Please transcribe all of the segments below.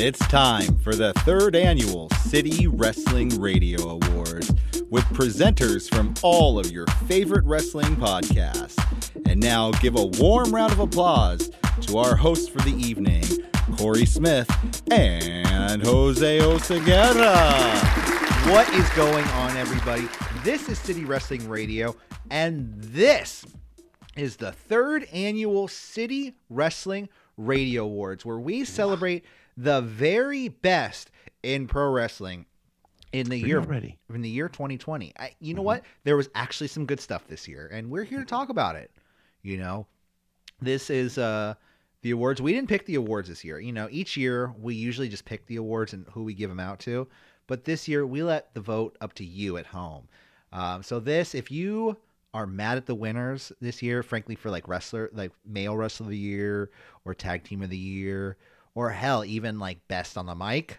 it's time for the third annual City Wrestling Radio Awards with presenters from all of your favorite wrestling podcasts. And now give a warm round of applause to our hosts for the evening, Corey Smith and Jose Oseguera. What is going on, everybody? This is City Wrestling Radio, and this is the third annual City Wrestling Radio Awards, where we celebrate the very best in pro wrestling in the year in the year 2020. I, you know what? There was actually some good stuff this year, and we're here to talk about it. You know, this is uh the awards. We didn't pick the awards this year. You know, each year we usually just pick the awards and who we give them out to, but this year we let the vote up to you at home. Um, so this, if you are mad at the winners this year, frankly, for like wrestler, like male wrestler of the year or tag team of the year, or hell, even like best on the mic,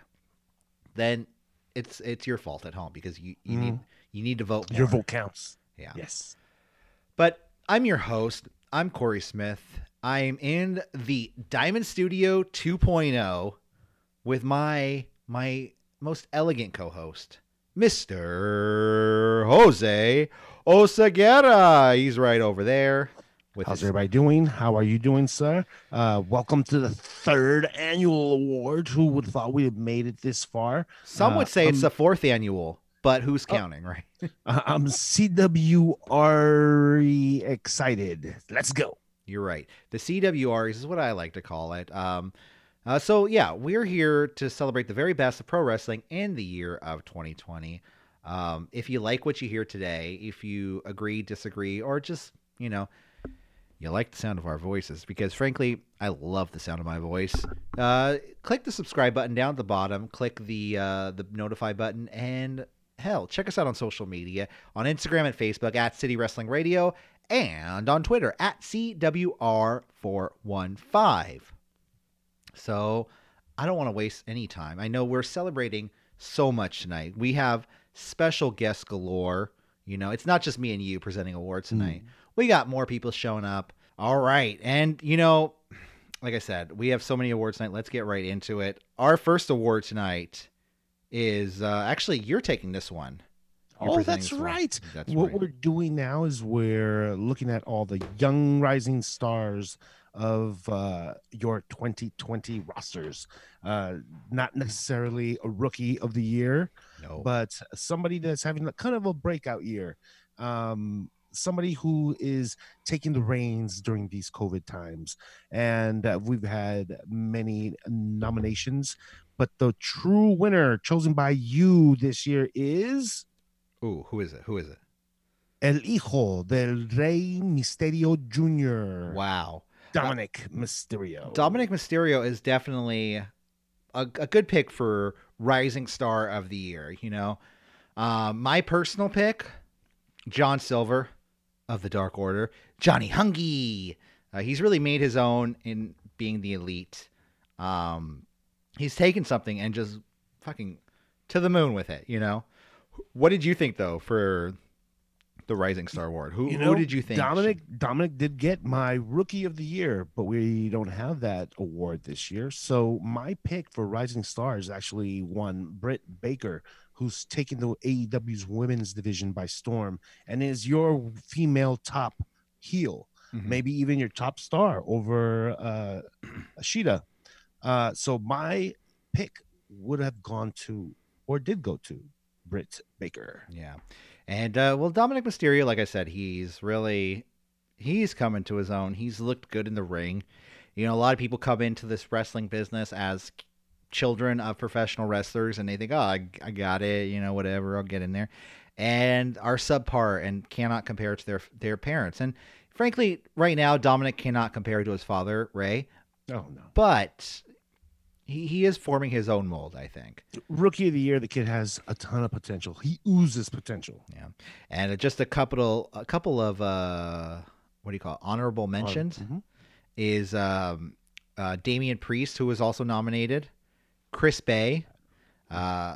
then it's it's your fault at home because you, you need mm-hmm. you need to vote. More. Your vote counts. Yeah. Yes. But I'm your host. I'm Corey Smith. I'm in the Diamond Studio 2.0 with my my most elegant co-host, Mr. Jose Oseguera. He's right over there. How's his, everybody doing? How are you doing, sir? Uh, welcome to the third annual award. Who would have thought we had made it this far? some uh, would say it's um, the fourth annual, but who's Oh. counting, right? Uh, I'm CWR excited. Let's go. You're right. The CWRs is what I like to call it. Um, uh, so yeah, we're here to celebrate the very best of pro wrestling in the year of 2020. Um, if you like what you hear today, if you agree, disagree, or just you know, you like the sound of our voices, because frankly, I love the sound of my voice. Uh, click the subscribe button down at the bottom. Click the uh, the notify button, and hell, check us out on social media on Instagram and Facebook at City Wrestling Radio, and on Twitter at CWR415. So I don't want to waste any time. I know we're celebrating so much tonight. We have special guests galore. You know, it's not just me and you presenting awards tonight. We got more people showing up. All right. And, you know, like I said, we have so many awards tonight. Let's get right into it. Our first award tonight is uh, actually, you're taking this one. You're Oh, that's right. That's what right. we're doing now is we're looking at all the young rising stars of uh, your 2020 rosters. Uh, not necessarily a rookie of the year, No. but somebody that's having a kind of a breakout year. Um, somebody who is taking the reins during these COVID times. And uh, we've had many nominations, but the true winner chosen by you this year is Ooh, who is it? Who is it? El Hijo del Rey Misterio Jr. Wow. Dominik Mysterio. Dominik Mysterio is definitely a, a good pick for Rising Star of the Year. You know, um, my personal pick, John Silver of the Dark Order, Johnny Hungee. Uh, he's really made his own in being the elite. Um, he's taken something and just fucking to the moon with it. You know, what did you think though for the Rising Star Award? Who You who did you think? Dominik Dominik did get my rookie of the year, but we don't have that award this year. So my pick for Rising Star is actually one Britt Baker, who's taken the AEW's women's division by storm and is your female top heel, Mhm. maybe even your top star over uh Ashita. Uh so my pick would have gone to or did go to Britt Baker. Yeah. And uh well Dominik Mysterio, like I said, he's really he's coming to his own. He's looked good in the ring. You know, a lot of people come into this wrestling business as children of professional wrestlers and they think, "Oh, I, I got it, you know, whatever, I'll get in there." And are subpar and cannot compare to their their parents. And frankly, right now Dominik cannot compare to his father, Rey, Oh no. but he, he is forming his own mold, I think. rookie of the year the kid has a ton of potential he oozes potential Yeah, and just a couple, a couple of uh, what do you call it? honorable mentions Mhm. is um, uh, Damian Priest, who was also nominated, Chris Bey, uh,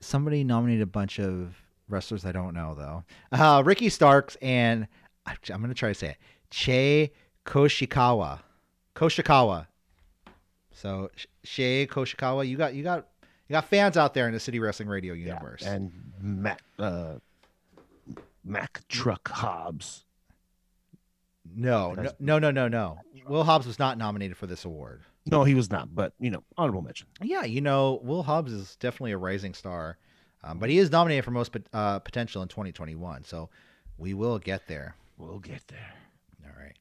somebody nominated a bunch of wrestlers I don't know though, uh, Ricky Starks, and I'm going to try to say it, Che Koshikawa, Koshikawa. So Che Koshikawa, you got you got you got fans out there in the City Wrestling Radio universe. and Mac uh, Mac Truck Hobbs. no, no, no, no, no, no. Will Hobbs was not nominated for this award. No, he was not, but you know, honorable mention. Yeah, you know, Will Hobbs is definitely a rising star, um, but he is nominated for most pot- uh, potential in 2021. So we will get there. We'll get there. All right.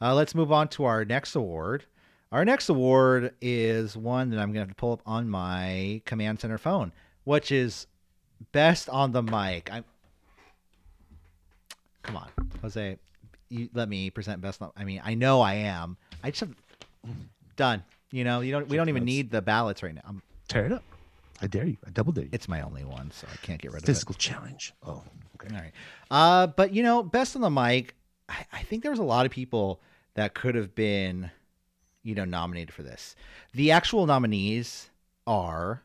Uh, let's move on to our next award. Our next award is one that I'm going to have to pull up on my command center phone, which is best on the mic. I'm. Come on, Jose. You let me present best. On, I mean, I know I am. I just have done. You know, you don't. We don't even need the ballots right now. I'm, Tear it up. I dare you. I double dare you. it's my only one, so I can't get rid of it. Physical challenge. Oh, okay. All right. Uh, but you know, best on the mic, I, I think there was a lot of people that could have been, you know, nominated for this. The actual nominees are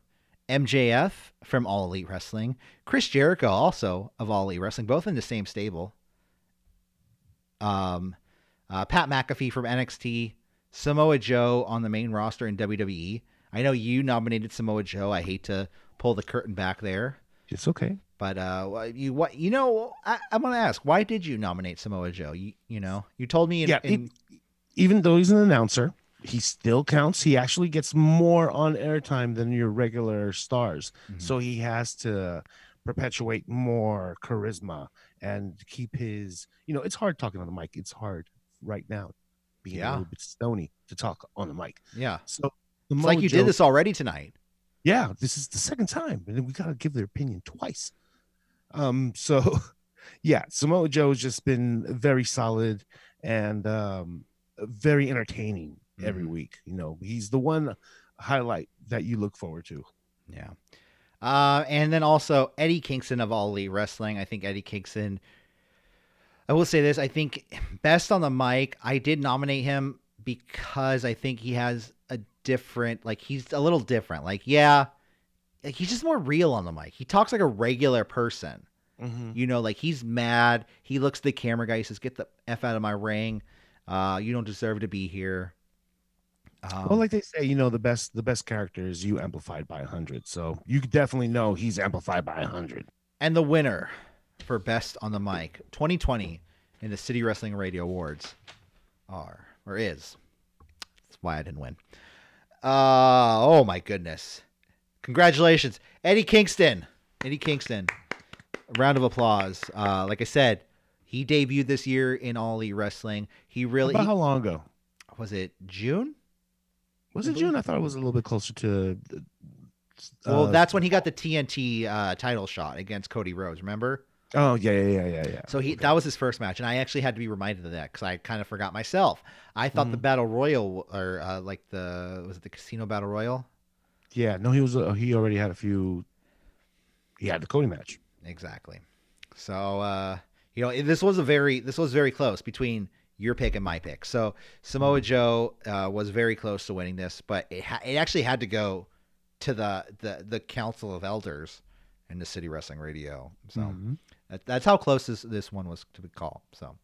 MJF from All Elite Wrestling, Chris Jericho also of All Elite Wrestling, both in the same stable. Um, uh, Pat McAfee from NXT, Samoa Joe on the main roster in WWE. I know you nominated Samoa Joe. I hate to pull the curtain back there. It's okay. But uh, you what you know? I, I'm gonna ask, why did you nominate Samoa Joe? You you know, you told me in, yeah, in- it- even though he's an announcer, he still counts. He actually gets more on airtime than your regular stars. Mhm. So he has to perpetuate more charisma and keep his, you know, it's hard talking on the mic. It's hard right now being Yeah. a little bit stony to talk on the mic. yeah, So it's like you did this already tonight. yeah this is the second time and we gotta give their opinion twice um so yeah samoa joe's just been very solid and um very entertaining every Mhm. week you know he's the one highlight that you look forward to Yeah. Uh, and then also Eddie Kingston of All Elite Wrestling. I think Eddie Kingston. I will say this: I think best on the mic. I did nominate him because I think he has a different, like he's a little different. Like, yeah, like he's just more real on the mic. He talks like a regular person. You know, like he's mad. He looks the camera guy. He says, "Get the f out of my ring. Uh, you don't deserve to be here." Um, well like they say you know the best the best character is you amplified by 100 so you definitely know he's amplified by 100 And the winner for Best on the Mic 2020 in the City Wrestling Radio Awards are, or is, that's why I didn't win. Uh, oh my goodness. Congratulations, Eddie Kingston. Eddie Kingston. A round of applause. Uh, like I said, he debuted this year in All E Wrestling. He really, he- how long ago was it June? was it june i thought it was a little bit closer to Well, uh, that's when he got the TNT uh, title shot against Cody Rhodes, remember? Oh yeah yeah yeah yeah yeah So he Okay. that was his first match, and I actually had to be reminded of that because I kind of forgot myself. I thought the Mhm. battle royal or uh, like the was it the casino battle royal? Yeah, no, he was. Uh, he already had a few. He had the Cody match. Exactly. So uh, you know this was a very this was very close between your pick and my pick. So Samoa Joe uh, was very close to winning this, but it ha- it actually had to go to the the the Council of Elders in the City Wrestling Radio. So. Mhm. That, that's how close this, this one was to be called. So,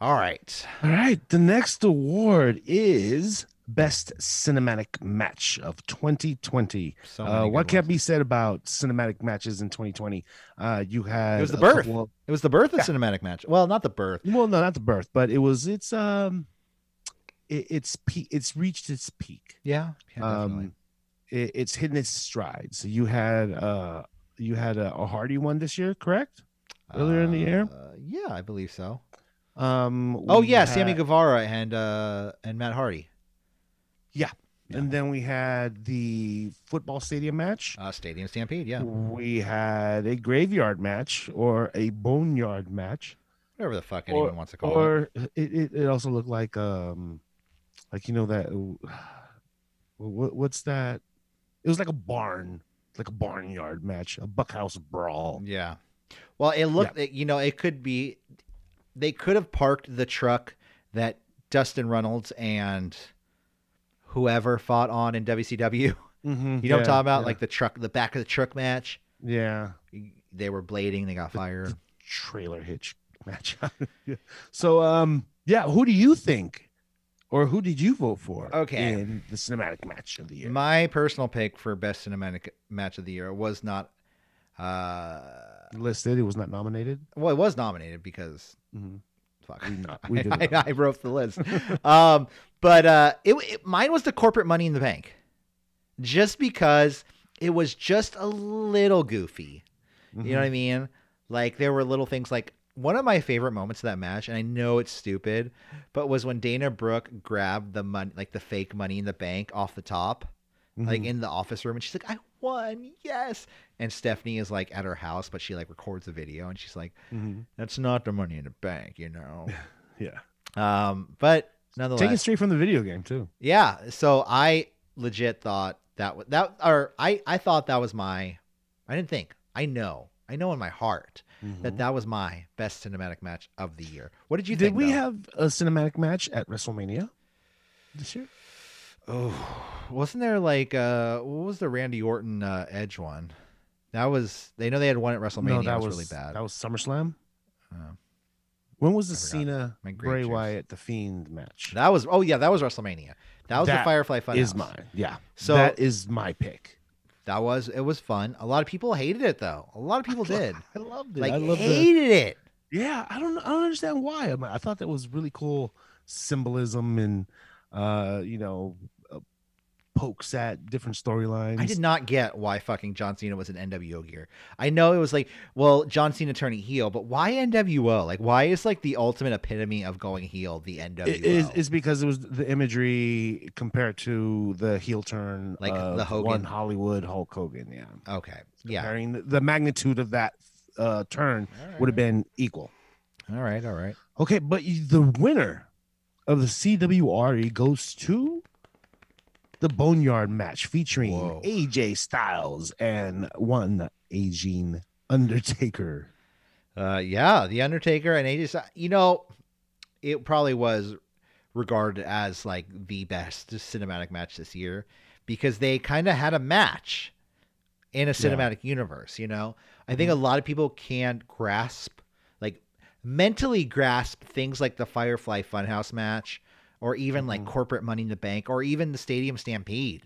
all right. All right, the next award is best cinematic match of 2020. So uh, what can be said about cinematic matches in 2020? Uh, you had It was the birth. of- It was the birth of Yeah. cinematic match. Well, not the birth. well, no, not the birth, but it was. It's um, it, it's pe- It's reached its peak. Yeah. yeah definitely. um, it, it's hitting its stride. So you had uh, you had a, a Hardy one this year, correct? earlier in the year? Uh, yeah, I believe so. Um, Oh yeah, had- Sammy Guevara and uh and Matt Hardy. Yeah. And then we had the football stadium match. Uh, Stadium Stampede. Yeah. We had a graveyard match or a boneyard match, Whatever the fuck anyone or, wants to call it. or it, it, it also looked like um, like you know that what, what's that? It was like a barn, like a barnyard match, a bunkhouse brawl. Yeah. Well, it looked. Like you know, it could be. They could have parked the truck that Dustin Reynolds and whoever fought on in WCW. Mm-hmm. You know what I'm talking about? Like the truck, the back of the truck match. yeah, They were blading. They got fired. trailer hitch match. So um, yeah, who do you think Or who did you vote for? Okay. in the cinematic match of the year. My personal pick for best cinematic match of the year was not. Uh, listed. It was not nominated. well, it was nominated because Mhm. fuck. We not. We did I, not. I, wrote the list. um, but uh, it, it mine was the corporate Money in the Bank, just because it was just a little goofy. You know what I mean? Like there were little things like one of my favorite moments of that match, and I know it's stupid, but was when Dana Brooke grabbed the money, like the fake money in the bank off the top, like Mhm. in the office room, and she's like, "I won, yes!" And Stephanie is like at her house, but she like records the video, and she's like, Mhm. "That's not the money in the bank, you know." Yeah. um, but nonetheless, Taken straight from the video game too. yeah. So I legit thought that wa- that or I I thought that was my. I didn't think. I know. I know in my heart that that was my best cinematic match of the year. What did you Did think? Did we though? have a cinematic match at WrestleMania this year? Oh, wasn't there like uh what was the Randy Orton uh, Edge one? That was they know they had one at WrestleMania. that was, really bad. That was SummerSlam. Oh. When was the Cena Bray cheers. Wyatt the Fiend match? That was oh yeah, that was WrestleMania. That was the Firefly Funhouse. is mine. Yeah. So- that is my pick. That was it was fun. A lot of people hated it though. A lot of people did. I loved it. like I love the hated it. Yeah, I don't I don't understand why. I, mean, I thought that was really cool symbolism and uh, you know, pokes at different storylines. I did not get why fucking John Cena was in NWO gear. I know it was like, well, John Cena turning heel, but why NWO? Like, why is like the ultimate epitome of going heel the NWO? It is because it was the imagery compared to the heel turn Like the Hogan? one Hollywood Hulk Hogan, yeah. okay, yeah, Comparing the, the magnitude of that uh, turn would have been equal. all right, all right. Okay, but the winner of the CWRE goes to the Boneyard match featuring Whoa. AJ Styles and one aging Undertaker. Uh, yeah, the Undertaker and AJ. You know, it probably was regarded as like the best cinematic match this year because they kind of had a match in a cinematic universe. You know, I think a lot of people can't grasp, like, mentally grasp things like the Firefly Funhouse match, or even like corporate Money in the Bank, or even the Stadium Stampede.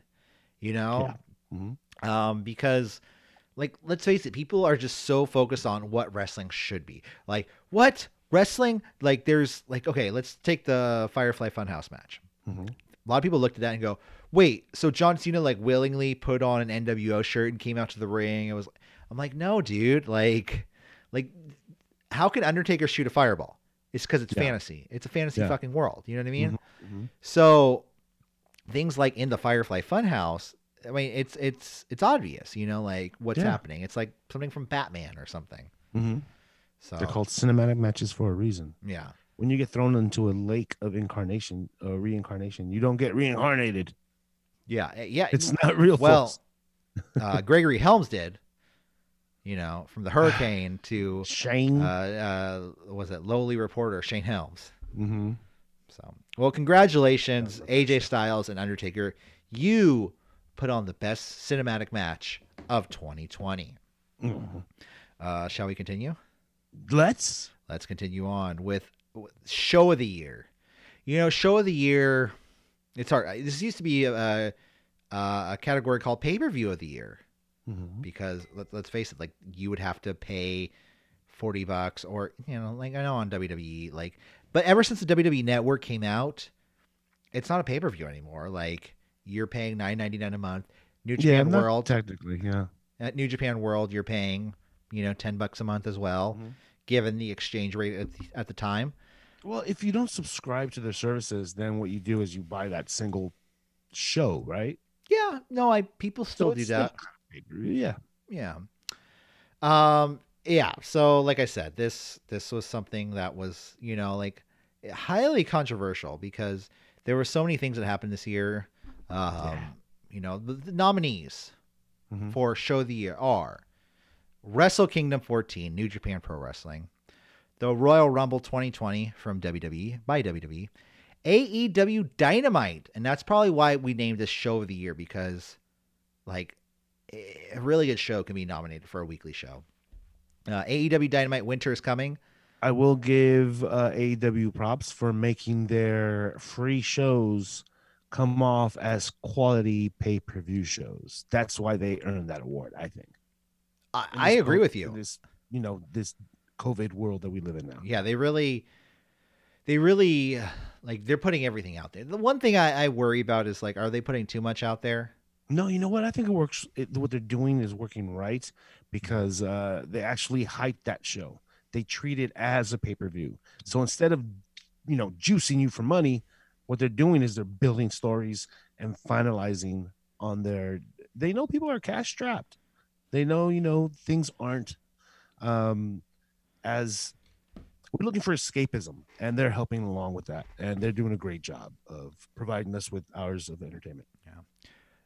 You know, Mhm. um, because like let's face it people are just so focused on what wrestling should be. Like what? Wrestling? Like there's like okay let's take the firefly funhouse match. Mhm. a lot of people looked at that and go wait so john cena like willingly put on an nwo shirt and came out to the ring it was i'm like no dude like like how can undertaker shoot a fireball it's because it's Yeah. fantasy it's a fantasy Yeah. fucking world you know what i mean Mhm. so things like in the Firefly Funhouse, I mean, it's it's it's obvious, you know, like what's Yeah. happening. It's like something from Batman or something. Mhm. So They're called cinematic matches for a reason. yeah, When you get thrown into a lake of incarnation, uh, reincarnation, you don't get reincarnated. yeah, eh, yeah. It's not real. well, folks. uh, Gregory Helms did, you know, from the Hurricane to Shane. uh, uh, was it lowly reporter Shane Helms. hmm So well, congratulations, AJ Styles and Undertaker. You put on the best cinematic match of 2020. Mhm. Uh, shall we continue? Let's. Let's continue on with with show of the year. You know, show of the year. It's hard. This used to be a, a, a category called pay per view of the year Mhm. because let, let's face it, like you would have to pay forty bucks or you know, like I know on WWE, like, but ever since the WWE Network came out, it's not a pay per view anymore. Like you're paying nine ninety nine a month. New Yeah, Japan not World technically, yeah. at New Japan World, you're paying you know ten bucks a month as well, Mhm. given the exchange rate at the, at the time. Well, if you don't subscribe to their services, then what you do is you buy that single show, right? Yeah, no, I people still do that. still Yeah. Yeah. Um yeah, so like I said, this this was something that was, you know, like highly controversial because there were so many things that happened this year. Um Yeah. you know, the, the nominees Mhm. for show of the year are Wrestle Kingdom 14, New Japan Pro Wrestling, the Royal Rumble 2020 from WWE by WWE, AEW Dynamite, and that's probably why we named this show of the year because like a really good show can be nominated for a weekly show. Uh, AEW Dynamite Winter is coming. I will give uh, AEW props for making their free shows come off as quality pay per view shows. That's why they earned that award, I think. I, I agree with you. This, you know, this COVID world that we live in now. Yeah, they really, they really like they're putting everything out there. The one thing I, I worry about is like, are they putting too much out there? No, you know what? I think it works. It, what they're doing is working right because uh, they actually hype that show. They treat it as a pay per view. So instead of, you know, juicing you for money, what they're doing is they're building stories and finalizing on their. They know people are cash strapped. They know, you know, things aren't um, as. We're looking for escapism, and they're helping along with that, and they're doing a great job of providing us with hours of entertainment.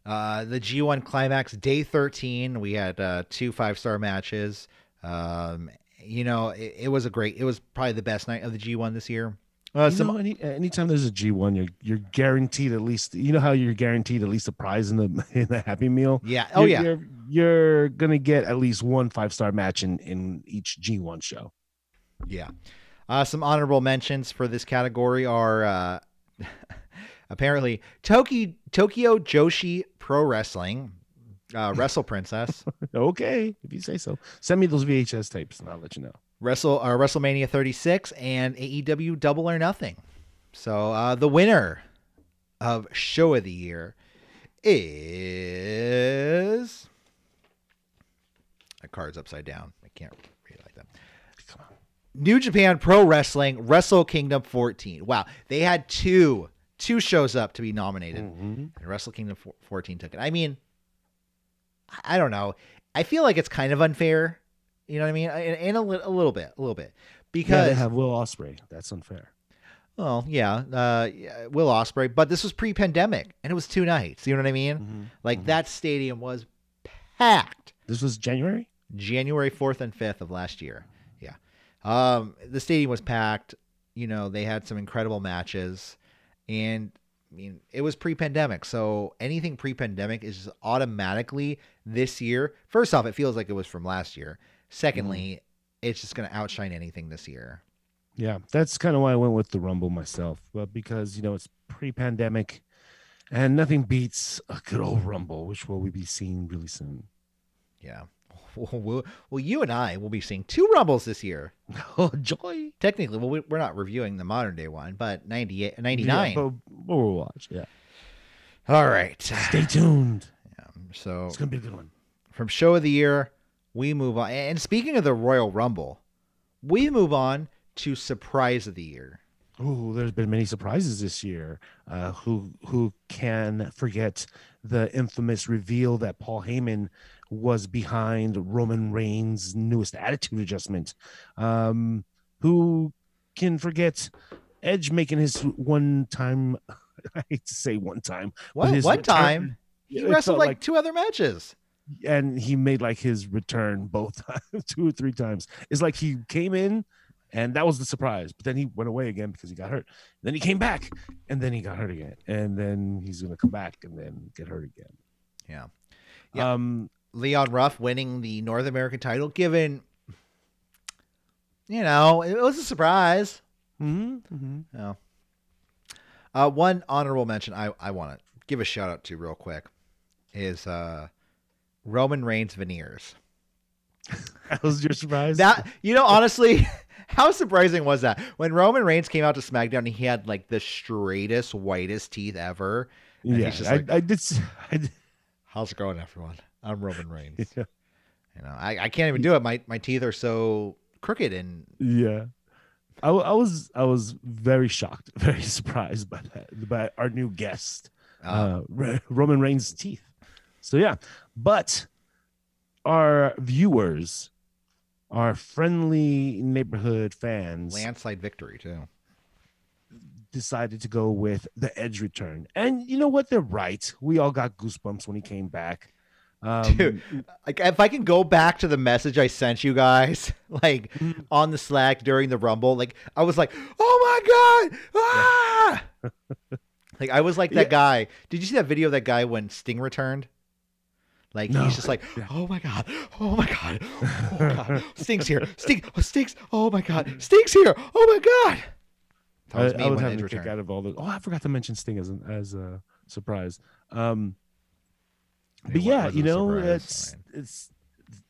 Uh, the G1 Climax Day 13, we had uh, two five star matches. Um, you know, it, it was a great. It was probably the best night of the G1 this year. Uh, some know, any anytime there's a G one, you're you're guaranteed at least. You know how you're guaranteed at least a prize in the in the Happy Meal. yeah. Oh You're- yeah. you're, you're gonna get at least one five star match in in each G one show. Yeah. Uh, some honorable mentions for this category are uh, apparently Toki, Tokyo Joshi Pro Wrestling, uh, Wrestle Princess, Okay, if you say so. Send me those VHS tapes, and I'll let you know. Wrestle uh, WrestleMania 36, and AEW Double or Nothing. So uh, the winner of Show of the Year is. My card's upside down. I can't read it like that. Come on. New Japan Pro Wrestling Wrestle Kingdom 14. Wow, they had two two shows up to be nominated, Mhm. and Wrestle Kingdom 14 took it. I mean, I don't know. I feel like it's kind of unfair. You know what I mean? And, and a, li- a little bit, a little bit, Yeah, because they have Will Ospreay. That's unfair. well, yeah, uh, Will Ospreay, but this was pre-pandemic, and it was two nights. You know what I mean? Mhm. Like Mhm. that stadium was packed. This was January. January 4th and 5th of last year. Yeah. Um, the stadium was packed. You know, they had some incredible matches. And I mean, it was pre pandemic. So anything pre pandemic is just automatically this year. First off, it feels like it was from last year. Secondly, mm-hmm. it's just going to outshine anything this year. Yeah, that's kind of why I went with the Rumble myself. But because you know it's pre-pandemic, and nothing beats a good old Rumble, which will we be seeing really soon. Yeah. Well, well, you and I will be seeing two Rumbles this year. Oh joy! Technically, well, we- we're not reviewing the modern day one, but 98, 99. Yeah, but we'll watch. Yeah, All right. stay tuned. Yeah, So It's gonna be a good one. from show of the year, we move on. And speaking of the Royal Rumble, we move on to surprise of the year. Oh, there's been many surprises this year. Uh, who who can forget the infamous reveal that Paul Heyman was behind Roman Reigns' newest attitude adjustment? Um, who can forget Edge making his one time? I hate to say one time. but One, return- time, he wrestled felt like, two other matches. and he made like his return both times, two or three times. It's like he came in and that was the surprise, but then he went away again because he got hurt. Then he came back and then he got hurt again. And then he's gonna come back and then get hurt again. Yeah. Yeah. Um Leon Ruff winning the North American title, given, you know, it was a surprise. mhm, mhm. Yeah. Uh, one honorable mention I, I want to give a shout out to real quick is uh, Roman Reigns veneers. That was your surprise. That you know, honestly, how surprising was that when Roman Reigns came out to SmackDown? He had like the straightest, whitest teeth ever. yeah, he's just I, like- I did. I did How's it going, everyone? I'm Roman Reigns. yeah. You know, I, I can't even do it. My my teeth are so crooked and yeah. I, I was I was very shocked, very surprised by that by our new guest. uh, uh, Re- Roman Reigns' teeth. So yeah, but our viewers, our friendly neighborhood fans, landslide victory too. decided to go with the Edge return, and you know what? They're right. We all got goosebumps when he came back. Um, Dude, like if I can go back to the message I sent you guys, like Mhm. on the Slack during the Rumble, like I was like, "Oh my god!" Ah! like I was like that Yeah. guy. Did you see that video of that guy when Sting returned? Like No. he's just like, Yeah. oh my god, oh my god, oh my god, Sting's here, Sting, oh, Sting's, oh my god, Sting's here, oh my god. That I, was me I was when having a kick out of all the. Oh, I forgot to mention Sting as an, as a surprise. Um, but yeah, you know, it's it's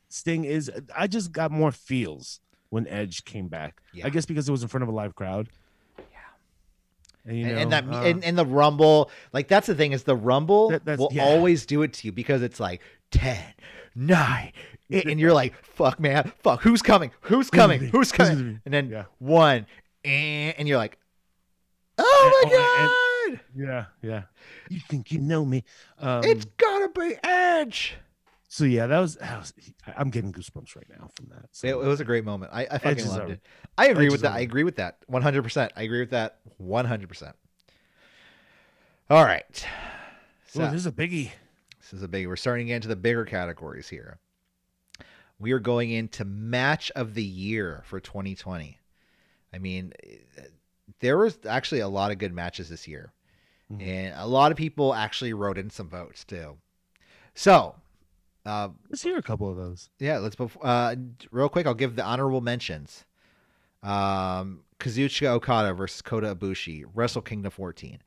Sting is. I just got more feels when Edge came back. Yeah. I guess because it was in front of a live crowd. Yeah. and, you know, and that uh, and, and the rumble like that's the thing is the rumble That- will yeah. always do it to you because it's like 10 9 eight, and you're like fuck man fuck who's coming who's coming who's coming and then Yeah. one and, and you're like oh my And- god yeah, yeah. You think you know me? Um, it's gotta be edge so yeah, that was, that was. I'm getting goosebumps right now from that. So. it, it was a great moment i, I fucking loved over. it i agree Edge with that i agree with that 100% i agree with that 100% all right Ooh, this is a biggie. This is a biggie. We're starting to get into the bigger categories here. We are going into match of the year for 2020. I mean, there was actually a lot of good matches this year, Mhm. and a lot of people actually wrote in some votes too. So, uh, Let's hear a couple of those. yeah, let's uh, real quick. I'll give the honorable mentions. Um, Kazuchika Okada versus Kota Ibushi, Wrestle Kingdom 14.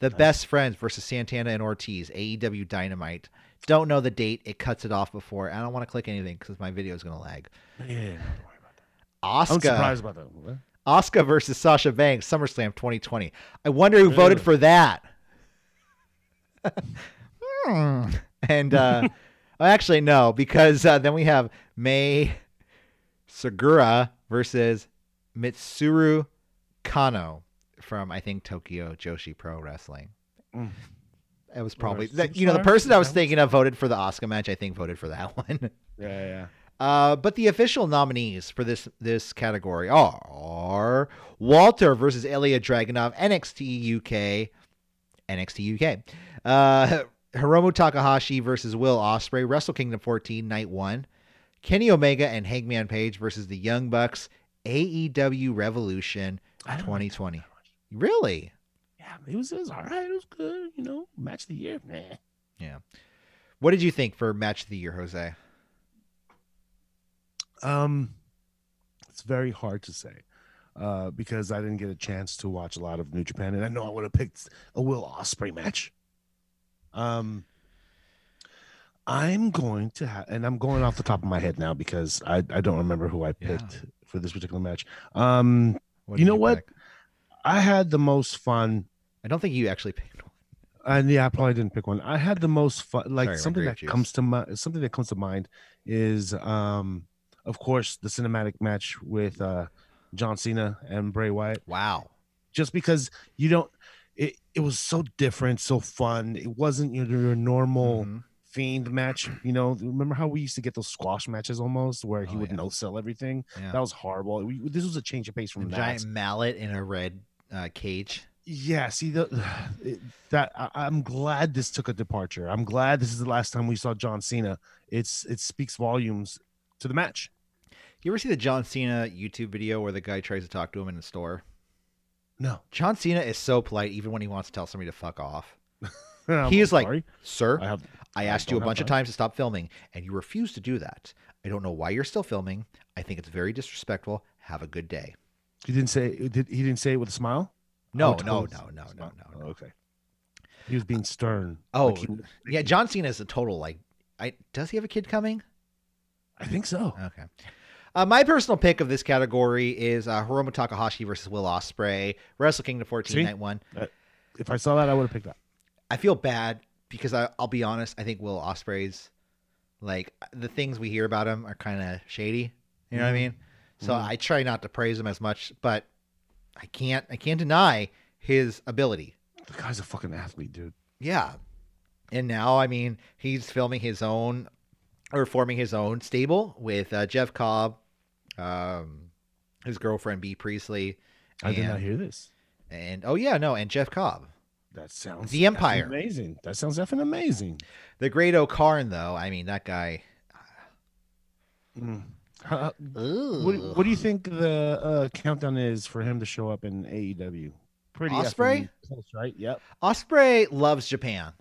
The Best Friends versus Santana and Ortiz, AEW Dynamite. Don't know the date. It cuts it off before. I don't want to click anything because my video is going to lag. Yeah, yeah, yeah, don't worry about that. I'm surprised about that. Asuka versus Sasha Banks, SummerSlam 2020. I wonder who voted for that. Hmm. And uh, actually, no, because uh, then we have May Segura versus Mitsuru Konno from I think Tokyo Joshi Pro Wrestling. Mm. It was probably that, you know the person I was thinking of voted for the Asuka match. I think voted for that one. Yeah, yeah. Uh, but the official nominees for this this category are Walter versus Ilya Dragunov, NXT UK, NXT UK. Uh, Hiromu Takahashi versus Will Ospreay, Wrestle Kingdom 14, Night One. Kenny Omega and Hangman Page versus the Young Bucks, AEW Revolution I like 2020. Really? Yeah, it was, it was all right. It was good. You know, match of the year. Yeah. What did you think for match of the year, Jose? Um, it's very hard to say, uh, because I didn't get a chance to watch a lot of New Japan, and I know I would have picked a Will Ospreay match. Um, I'm going to have, and I'm going off the top of my head now because I I don't remember who I Yeah. picked for this particular match. Um, You know what? pick? I had the most fun. I don't think you actually picked one. And yeah, I probably didn't pick one. I had the most fun. Like Sorry, something that juice. comes to mind. Something that comes to mind is, um, of course, the cinematic match with uh, John Cena and Bray Wyatt. Wow. Just because you don't, it it was so different, so fun. It wasn't your, your normal Mhm. fiend match. You know, remember how we used to get those squash matches almost, where he Oh, would yeah. no sell everything. Yeah. That was horrible. We, this was a change of pace A from that. giant mallet in a red uh, cage. Yeah, see the it, that I, I'm glad this took a departure. I'm glad this is the last time we saw John Cena. It's it speaks volumes to the match. You ever see the John Cena YouTube video where the guy tries to talk to him in the store? No, John Cena is so polite even when he wants to tell somebody to fuck off. He is like. Sir, I have I I asked you a bunch of times to stop filming, and you refused to do that. I don't know why you're still filming. I think it's very disrespectful. Have a good day. he didn't say did he didn't say it with a smile. No, Oh, no, no, no, no, no, Oh, no. okay. He was being stern. Oh, Like he Yeah, John Cena is a total like. I does he have a kid coming? I think so. Okay. Uh, my personal pick of this category is uh, Hiromu Takahashi versus Will Ospreay, Wrestle Kingdom 14 See? Night One. If I saw that, I would have picked that. I feel bad because I, I'll be honest. I think Will Ospreay's like the things we hear about him are kind of shady. You know what I Mhm. mean? So Mhm. I try not to praise him as much, but I can't. I can't deny his ability. The guy's a fucking athlete, dude. Yeah. And now, I mean, he's filming his own or forming his own stable with uh, Jeff Cobb, um, his girlfriend Bea Priestley, I did not hear this. and oh yeah, no, and Jeff Cobb. That sounds The Empire. amazing. That sounds effing amazing. The Great O'Karn, though, I mean, that guy. Mm. How- What, what do you think the uh, countdown is for him to show up in AEW? Pretty Ospreay? effing close, right? Yep. Ospreay loves Japan.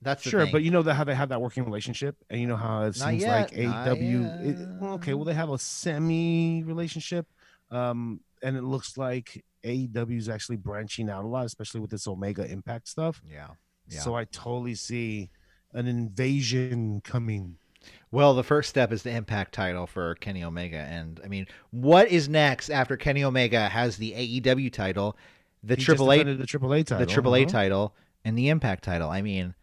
That's sure, thing. but you know that how they have that working relationship, and you know how it Not seems yet, like not AEW. It, well, okay, well they have a semi relationship, um, and it looks like AEW is actually branching out a lot, especially with this Omega Impact stuff. yeah. Yeah. So I totally see an invasion coming. Well, the first step is the Impact title for Kenny Omega, and I mean, what is next after Kenny Omega has the AEW title, the He Triple A, the Triple A title, the Triple A uh-huh. title, and the Impact title? I mean,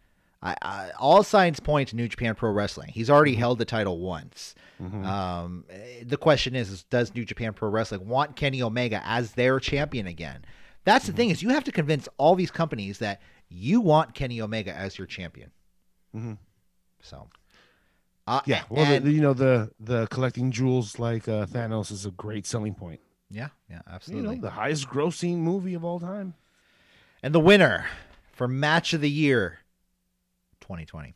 I, I, all signs point to New Japan Pro Wrestling. He's already Mm-hmm. held the title once. Mhm. Um, eh, the question is, is, does New Japan Pro Wrestling want Kenny Omega as their champion again? That's Mm-hmm. the thing is you have to convince all these companies that you want Kenny Omega as your champion. Mhm. So, uh, Yeah, well, and- the, you know the the collecting jewels like uh, Thanos is a great selling point. yeah, yeah, You absolutely. know, the highest grossing movie of all time. And the winner for match of the year 2020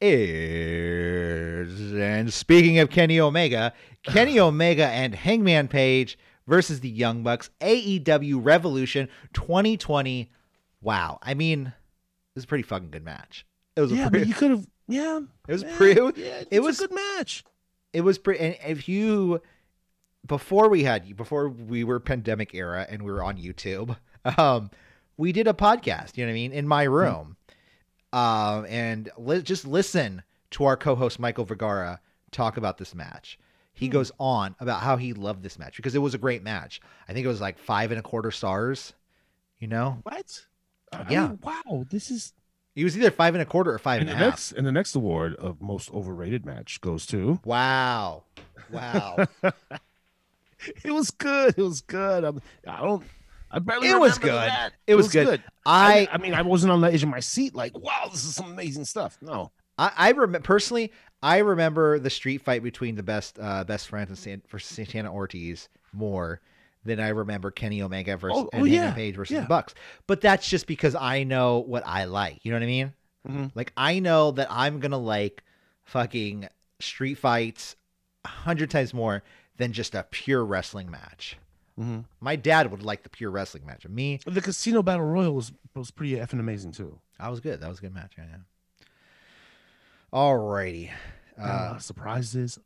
is and speaking of Kenny Omega, Kenny Omega and Hangman Page versus the Young Bucks AEW Revolution 2020. Wow. I mean, this is a pretty fucking good match. It was Yeah, a but pretty, you could have. Yeah, it was yeah, pretty Yeah, it it was- was a good match. it was pretty and if you before we had before we were pandemic era and we were on youtube um we did a podcast you know what i mean in my room um and li- just listen to our co-host michael vergara talk about this match he goes on about how he loved this match because it was a great match i think it was like five and a quarter stars you know What? I Yeah. mean, wow, this is. he was either five and a quarter or five And and the a half next and the next award of most overrated match goes to. wow wow It was good. It was good. I'm, I don't. I barely. It was good. that. It was good. I, i I mean, I wasn't on the edge of my seat, like, wow, this is some amazing stuff. No, I, I remember personally. I remember the street fight between the best uh, best friends and San, for Santana Ortiz more than I remember Kenny Omega versus Oh, and oh, Hangman yeah, Page versus yeah. the Bucks. But that's just because I know what I like. You know what I mean? Mhm. Like I know that I'm gonna like fucking street fights a hundred times more than just a pure wrestling match. Mhm. My dad would like the pure wrestling match. Me, the Casino Battle Royal was was pretty effing amazing too. I was good. That was a good match. Yeah, yeah. Alrighty. Uh, Uh, surprises,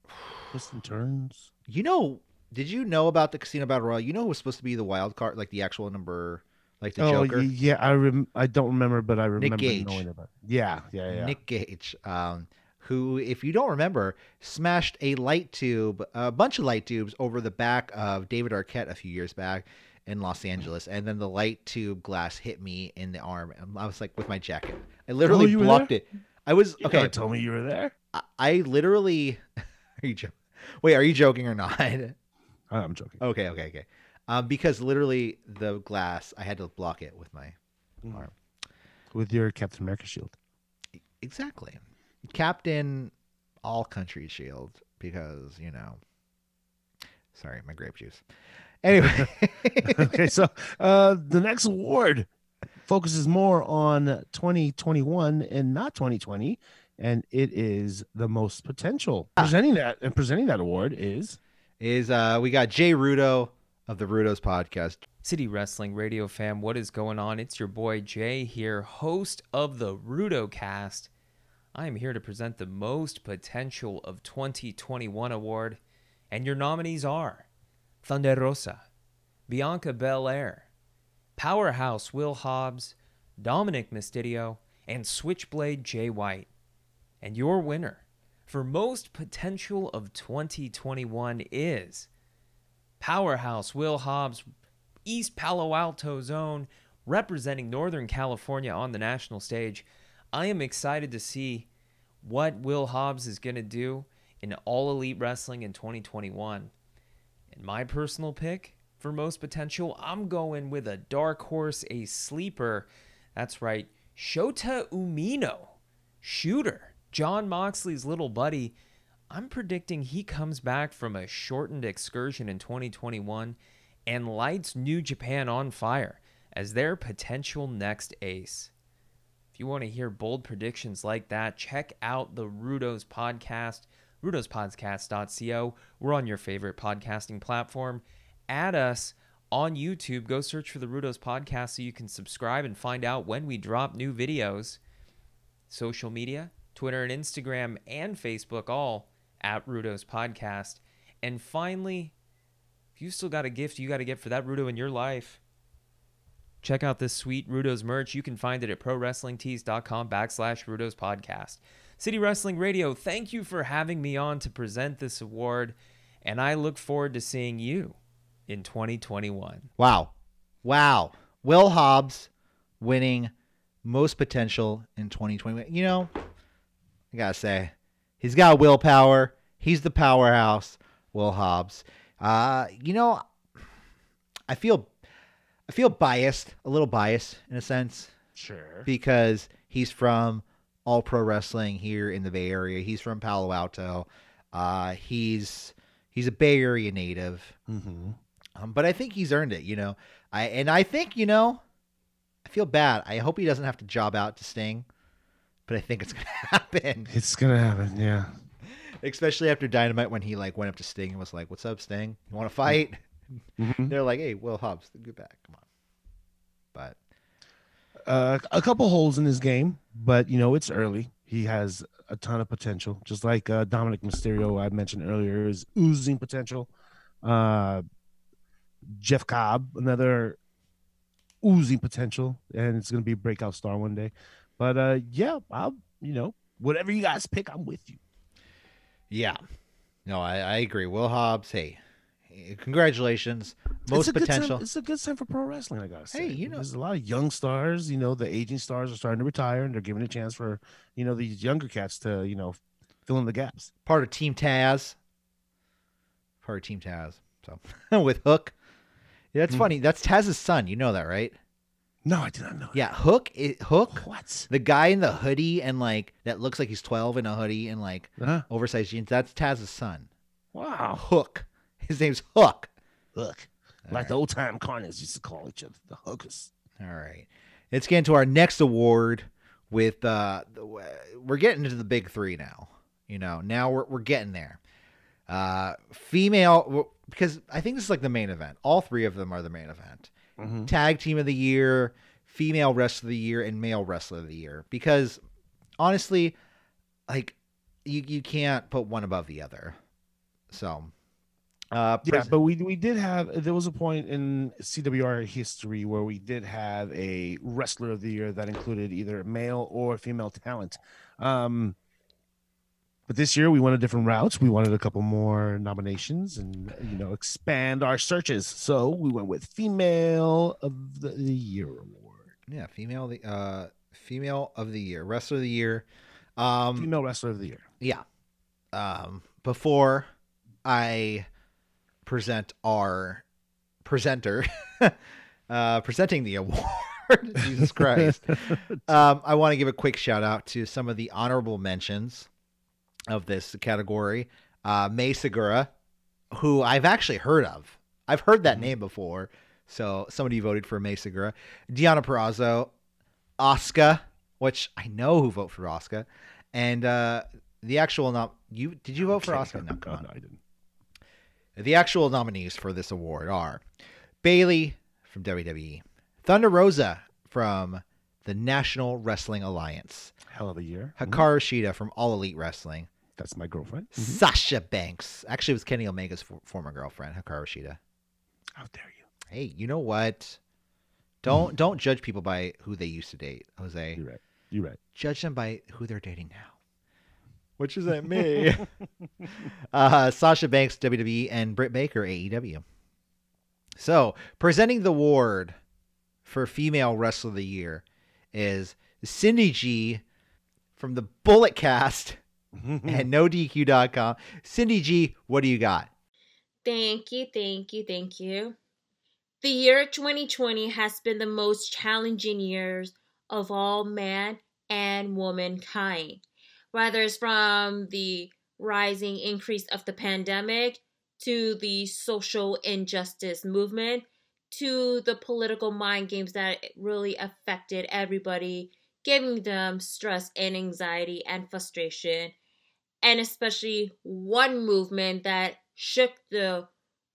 twists and turns. You know, did you know about the Casino Battle Royale? You know who was supposed to be the wild card, like the actual number, like the oh Joker? y- yeah, I rem- I don't remember, but I remember Nick Gage. knowing about. It. Yeah, yeah, yeah. Nick Gage, um, who, if you don't remember, smashed a light tube, a bunch of light tubes over the back of David Arquette a few years back in Los Angeles, and then the light tube glass hit me in the arm, and I was like with my jacket, I literally Oh, blocked it. I was You okay. never told me you were there. I, I literally. Are you joking? Wait, are you joking or not? I'm joking. Okay, okay, okay. Um, because literally the glass, I had to block it with my Mm. arm. With your Captain America shield. Exactly. Captain All Country Shield because you know. Sorry, my grape juice. Anyway, okay, so uh, the next award focuses more on 2021 and not 2020, and it is the most potential. Presenting that and presenting that award is is uh we got Jay Rudo of the Rudos podcast. City Wrestling Radio fam, what is going on? It's your boy Jay here, host of the Rudocast. I am here to present the Most Potential of 2021 award, and your nominees are Thunder Rosa, Bianca Belair, Powerhouse Will Hobbs, Dominik Mysterio, and Switchblade Jay White. And your winner for Most Potential of 2021 is Powerhouse Will Hobbs, East Palo Alto zone, representing Northern California on the national stage. I am excited to see what Will Hobbs is going to do in All Elite Wrestling in 2021. And my personal pick for most potential, I'm going with a dark horse, a sleeper. That's right, Shota Umino, shooter, Jon Moxley's little buddy. I'm predicting he comes back from a shortened excursion in 2021 and lights New Japan on fire as their potential next ace. You want to hear bold predictions like that, check out the Rudos podcast, rudospodcast.co. We're on your favorite podcasting platform. Add us on YouTube. Go search for the Rudos podcast so you can subscribe and find out when we drop new videos. social media, Twitter and Instagram and Facebook, all at Rudo's Podcast. And finally, if you still got a gift you got to get for that Rudo in your life, check out this sweet Rudo's merch. You can find it at prowrestlingtees.com backslash Rudo's Podcast. City Wrestling Radio, thank you for having me on to present this award, and I look forward to seeing you in 2021. Wow. Wow. Will Hobbs winning most potential in 2021. You know, I got to say, he's got willpower. He's the powerhouse, Will Hobbs. Uh, you know, I feel I feel biased, a little biased in a sense Sure. because he's from All Pro Wrestling here in the Bay Area. He's from Palo Alto. Uh, he's he's a Bay Area native. Mm-hmm. Um, but I think he's earned it, you know. I and I think, you know, I feel bad. I hope he doesn't have to job out to Sting, but I think it's gonna happen. It's gonna happen. Yeah. Especially after Dynamite when he like went up to Sting and was like, "What's up, Sting? You want to fight?" Mhm. They're like, "Hey, Will Hobbs, get back, come on." But Uh, a couple holes in his game, but you know it's early. He has a ton of potential, just like uh, Dominik Mysterio I mentioned earlier is oozing potential. Uh, Jeff Cobb, another oozing potential, and it's gonna be a breakout star one day. But uh, yeah, I'll you know whatever you guys pick, I'm with you. yeah, no, I, I agree. Will Hobbs, hey, congratulations, most it's good time- potential. it's a good time for pro wrestling. I gotta say. Hey, you know- there's a lot of young stars. You know, the aging stars are starting to retire, and they're giving a chance for you know these younger cats to you know fill in the gaps. Part of Team Taz. Part of Team Taz. So with Hook, yeah, that's Hmm. funny. That's Taz's son. You know that, right? No, I did not know. Yeah, Hook. It, Hook. What? The guy in the hoodie and like that looks like he's twelve in a hoodie and like Huh? oversized jeans. That's Taz's son. Wow. Hook. His name's Hook. Hook. All like right. the old time carnies used to call each other the hookers. All right. Let's get into our next award with uh the, we're getting into the big 3 now. You know, now we're we're getting there. Uh female because I think this is like the main event. All three of them are the main event. Mm-hmm. Tag team of the year, female wrestler of the year and male wrestler of the year because honestly like you you can't put one above the other. So uh Yeah, but we we did have there was a point in CWR history where we did have a wrestler of the year that included either male or female talent. Um but this year we went a different route. We wanted a couple more nominations and you know expand our searches. So we went with female of the, the year award. yeah, female of the uh female of the year, wrestler of the year. Um Female wrestler of the year. yeah. Um before I present our presenter uh presenting the award Jesus Christ. um I want to give a quick shout out to some of the honorable mentions of this category. Uh May Segura, who I've actually heard of. I've heard that Mhm. name before. So somebody voted for May Segura. Deonna Purrazzo, Oscar, which I know who vote for Oscar, and uh, the actual nom you did you vote for Oscar? No, come on. No, I didn't. The actual nominees for this award are Bayley from WWE, Thunder Rosa from the National Wrestling Alliance, Hell of a year. Mhm. Hikaru Shida from All Elite Wrestling, That's my girlfriend. Mhm. Sasha Banks. Actually, it was Kenny Omega's for- former girlfriend, Hikaru Shida. How dare you? Hey, you know what? Don't don't judge people by who they used to date, Jose. You're right. You're right. judge them by who they're dating now. Which isn't me. uh, Sasha Banks, WWE, and Britt Baker, AEW. So, presenting the award for Female Wrestler of the Year is Cindy G from the Bullet Cast and NoDQ.com. Cindy G, what do you got? Thank you, thank you, thank you. The year 2020 has been the most challenging years of all man and womankind. Whether it's from the rising increase of the pandemic to the social injustice movement to the political mind games that really affected everybody, giving them stress and anxiety and frustration. And especially one movement that shook the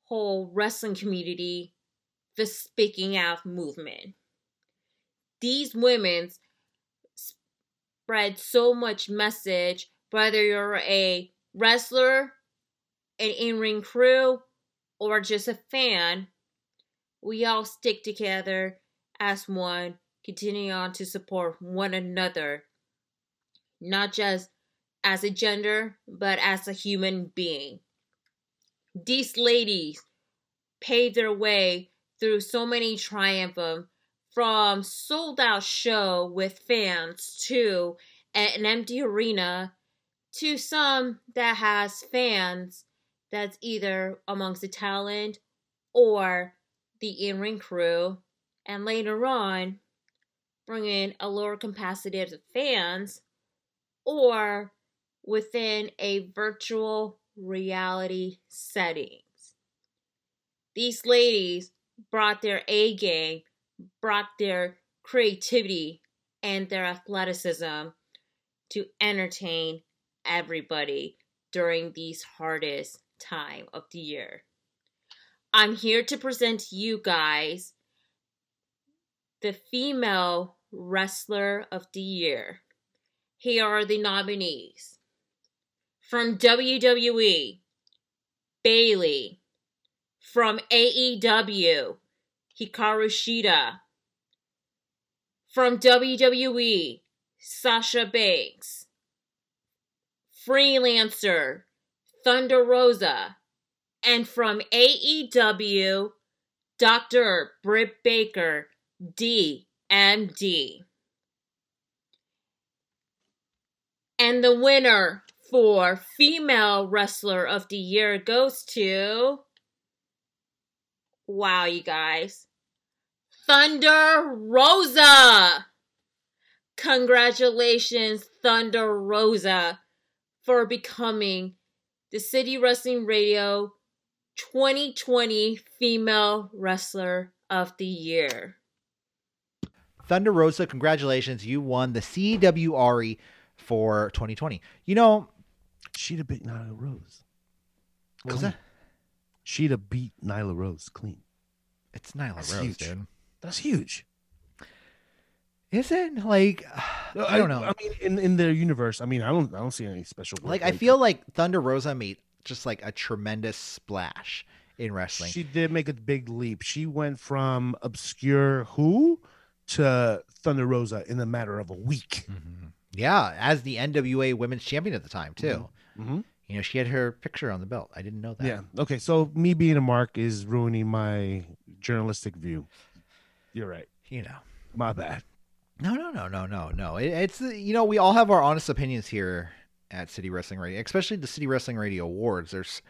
whole wrestling community the speaking out movement. These women spread so much message, whether you're a wrestler, an in ring crew, or just a fan. We all stick together as one, continuing on to support one another, not just as a gender, but as a human being. These ladies paved their way through so many triumphs from sold out show with fans to an empty arena to some that has fans that's either amongst the talent or the in-ring crew and later on bring in a lower capacity of fans or within a virtual reality settings. These ladies brought their A game, brought their creativity and their athleticism to entertain everybody during these hardest time of the year. I'm here to present you guys the female wrestler of the year. Here are the nominees. From WWE, Bayley. From AEW, Hikaru Shida. From WWE, Sasha Banks. Freelancer, Thunder Rosa. And from AEW, Dr. Britt Baker, DMD. And the winner for Female Wrestler of the Year goes to. Wow, you guys. Thunder Rosa! Congratulations, Thunder Rosa, for becoming the City Wrestling Radio 2020 Female Wrestler of the Year. Thunder Rosa, congratulations. You won the CWRE for 2020. You know, She'd beat Nyla Rose. what was that? She'd beat Nyla Rose clean. It's Nyla That's Rose, huge. dude. That's huge. Is it? Like, I don't know. I mean, in, in their universe, I mean, I don't, I don't see any special. like, I feel like Thunder Rosa made just like a tremendous splash in wrestling. she did make a big leap. She went from obscure who to Thunder Rosa in a matter of a week. Mhm. Yeah, as the NWA Women's Champion at the time too. Mm-hmm. You know, she had her picture on the belt. I didn't know that. Yeah. Okay. So me being a mark is ruining my journalistic view. You're right. You know. My bad. No, no, no, no, no, no. It, it's you know we all have our honest opinions here at City Wrestling Radio, especially the City Wrestling Radio Awards. There's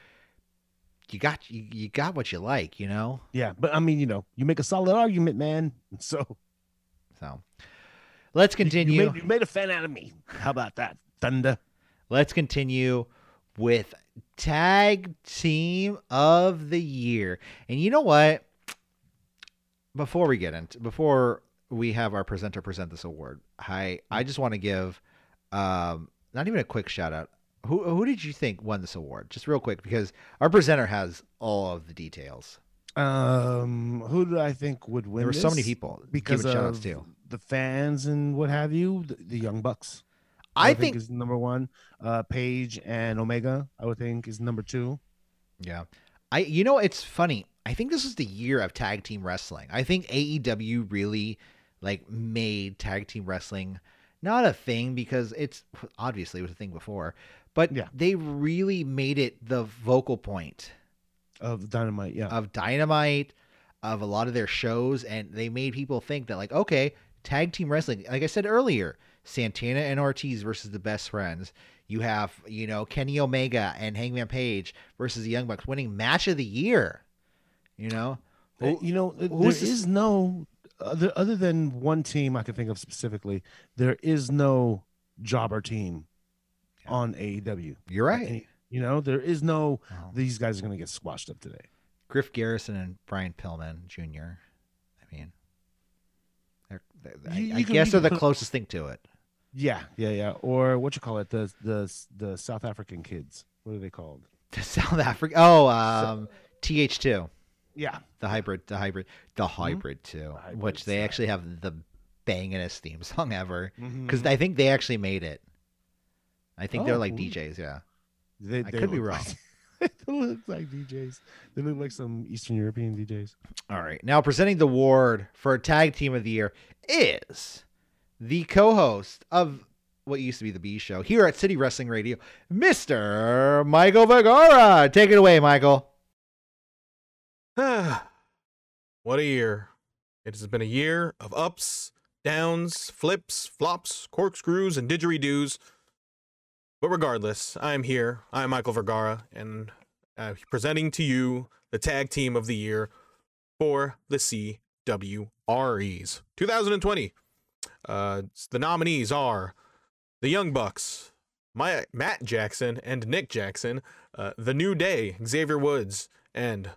you got you, you got what you like, you know. Yeah, but I mean, you know, you make a solid argument, man. So So let's you- continue. You made, you made a fan out of me. How about that, Thunder? Let's continue with tag team of the year. And you know what? Before we get into before we have our presenter present this award, I I just want to give um not even a quick shout out. Who who did you think won this award? Just real quick because our presenter has all of the details. Um, who do I think would win? there were so many people. because Give shout outs of to. the fans and what have you. The, the Young Bucks, I think, think is number one. Uh, Page and Omega, I would think, is number two. Yeah. I you know it's funny. I think this is the year of tag team wrestling. I think AEW really like made tag team wrestling not a thing because it's obviously it was a thing before, but Yeah. they really made it the vocal point Of Dynamite, yeah. of Dynamite, of a lot of their shows, and they made people think that like, okay, tag team wrestling. Like I said earlier, Santana and Ortiz versus the best friends. You have, you know, Kenny Omega and Hangman Page versus the Young Bucks winning match of the year. You know, Uh, you know, there who's is no other other than one team I can think of specifically. There is no jobber team Yeah. on AEW. you're right. Any- You know, there is no. Wow. These guys are going to get squashed up today. Griff Garrison and Brian Pillman Jr. I mean, they're, they're, I- You- I, you can- guess they're the put- closest thing to it. Yeah, yeah, yeah. Or what you call it? The the the South African kids. What are they called? The South Africa. Oh, um, TH2. Yeah, The hybrid, the hybrid, the hybrid too, Mm-hmm. hybrid which they style. actually have the bangingest theme song ever Mm-hmm. because I think they actually made it. I think they're Oh, like. DJs. Yeah. They, I could be wrong. They look like DJs. They look like some Eastern European DJs. All right. Now presenting the award for tag team of the year is the co-host of what used to be the B show here at City Wrestling Radio, Mr. Michael Vergara. Take it away, Michael. what a year. It has been a year of ups, downs, flips, flops, corkscrews, and didgeridoos. But regardless, I'm here. I'm Michael Vergara, and uh, presenting to you the tag team of the year for the CWREs 2020. Uh, the nominees are the Young Bucks, my, Matt Jackson and Nick Jackson, uh, The New Day, Xavier Woods, and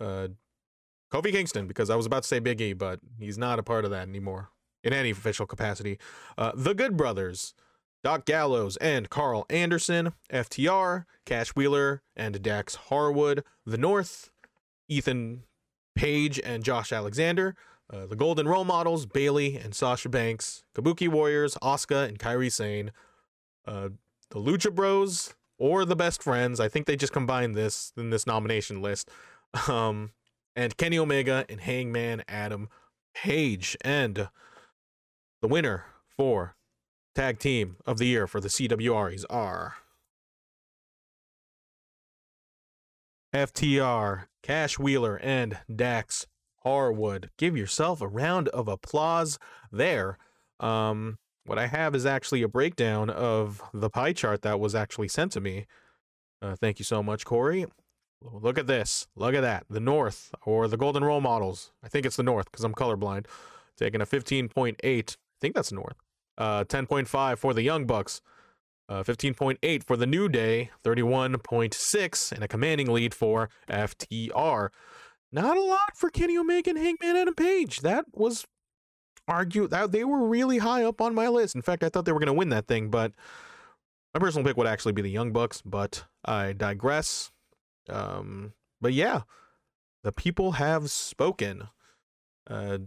uh, Kofi Kingston, because I was about to say Big E, but he's not a part of that anymore in any official capacity. Uh, the Good Brothers, Doc Gallows and Karl Anderson, FTR, Cash Wheeler and Dax Harwood, The North, Ethan Page and Josh Alexander, uh, the Golden Role Models, Bayley and Sasha Banks, Kabuki Warriors, Asuka and Kairi Sane, uh, the Lucha Bros, or the Best Friends. I think they just combined this in this nomination list. Um, and Kenny Omega and Hangman Adam Page. And the winner for tag team of the year for the CWRs are FTR, Cash Wheeler, and Dax Harwood. Give yourself a round of applause there. Um, what I have is actually a breakdown of the pie chart that was actually sent to me. Uh, thank you so much, Corey. Look at this. Look at that. The North or the Golden Role Models. I think it's the North because I'm colorblind. Taking a 15.8. I think that's North. Uh, 10.5 for the Young Bucks. Uh, 15.8 for the New Day. 31.6 and a commanding lead for FTR. Not a lot for Kenny Omega and Hangman Adam Page. That was argue that they were really high up on my list. In fact, I thought they were going to win that thing, but my personal pick would actually be the Young Bucks. But I digress. Um, but yeah, the people have spoken. Uh,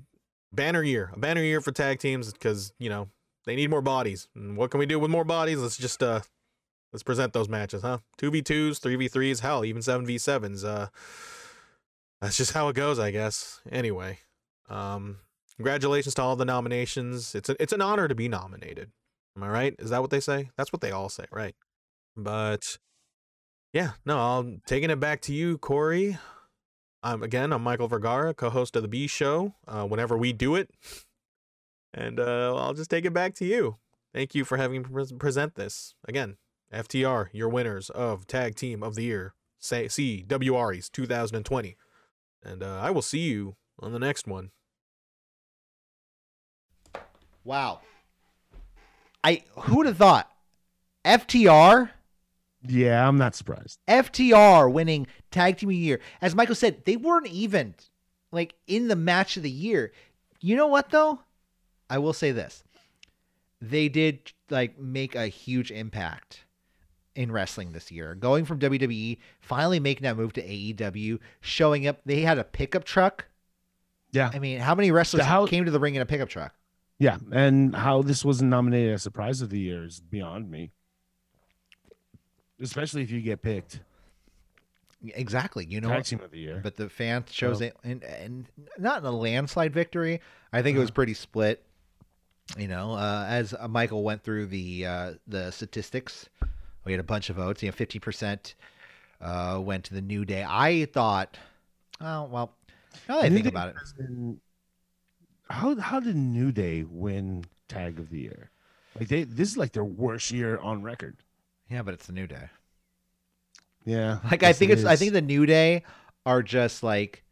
banner year, a banner year for tag teams because you know they need more bodies. And what can we do with more bodies? Let's just uh, let's present those matches, huh? Two v twos, three v threes, hell, even seven v sevens. Uh, that's just how it goes, I guess. Anyway, um, congratulations to all the nominations. It's a, it's an honor to be nominated. Am I right? Is that what they say? That's what they all say, right? But yeah, no, I'm taking it back to you, Corey. I'm again, I'm Michael Vergara, co-host of the B Show. Uh, whenever we do it, and uh, I'll just take it back to you. Thank you for having me pre- present this again. FTR, your winners of Tag Team of the Year, say CWREs 2020, and uh, I will see you on the next one. Wow. I who would have thought FTR Yeah, I'm not surprised. FTR winning tag team of the year. As Michael said, they weren't even like in the match of the year. You know what though? I will say this. They did like make a huge impact in wrestling this year. Going from WWE, finally making that move to AEW, showing up. They had a pickup truck. Yeah. I mean, how many wrestlers how- came to the ring in a pickup truck? Yeah, and how this wasn't nominated as a surprise of the year is beyond me. Especially if you get picked Exactly. You know tag team of the year. but the fans chose it and, and not in a landslide victory i think it was Uh-huh. pretty split you know uh, as uh, michael went through the uh, the statistics we had a bunch of votes you know 50% uh, went to the new day i thought oh well now that i New think Day about it been- how how did New Day win tag of the year? Like they this is like their worst year on record. yeah but it's the new day Yeah. like i think it it's i think the new day are just like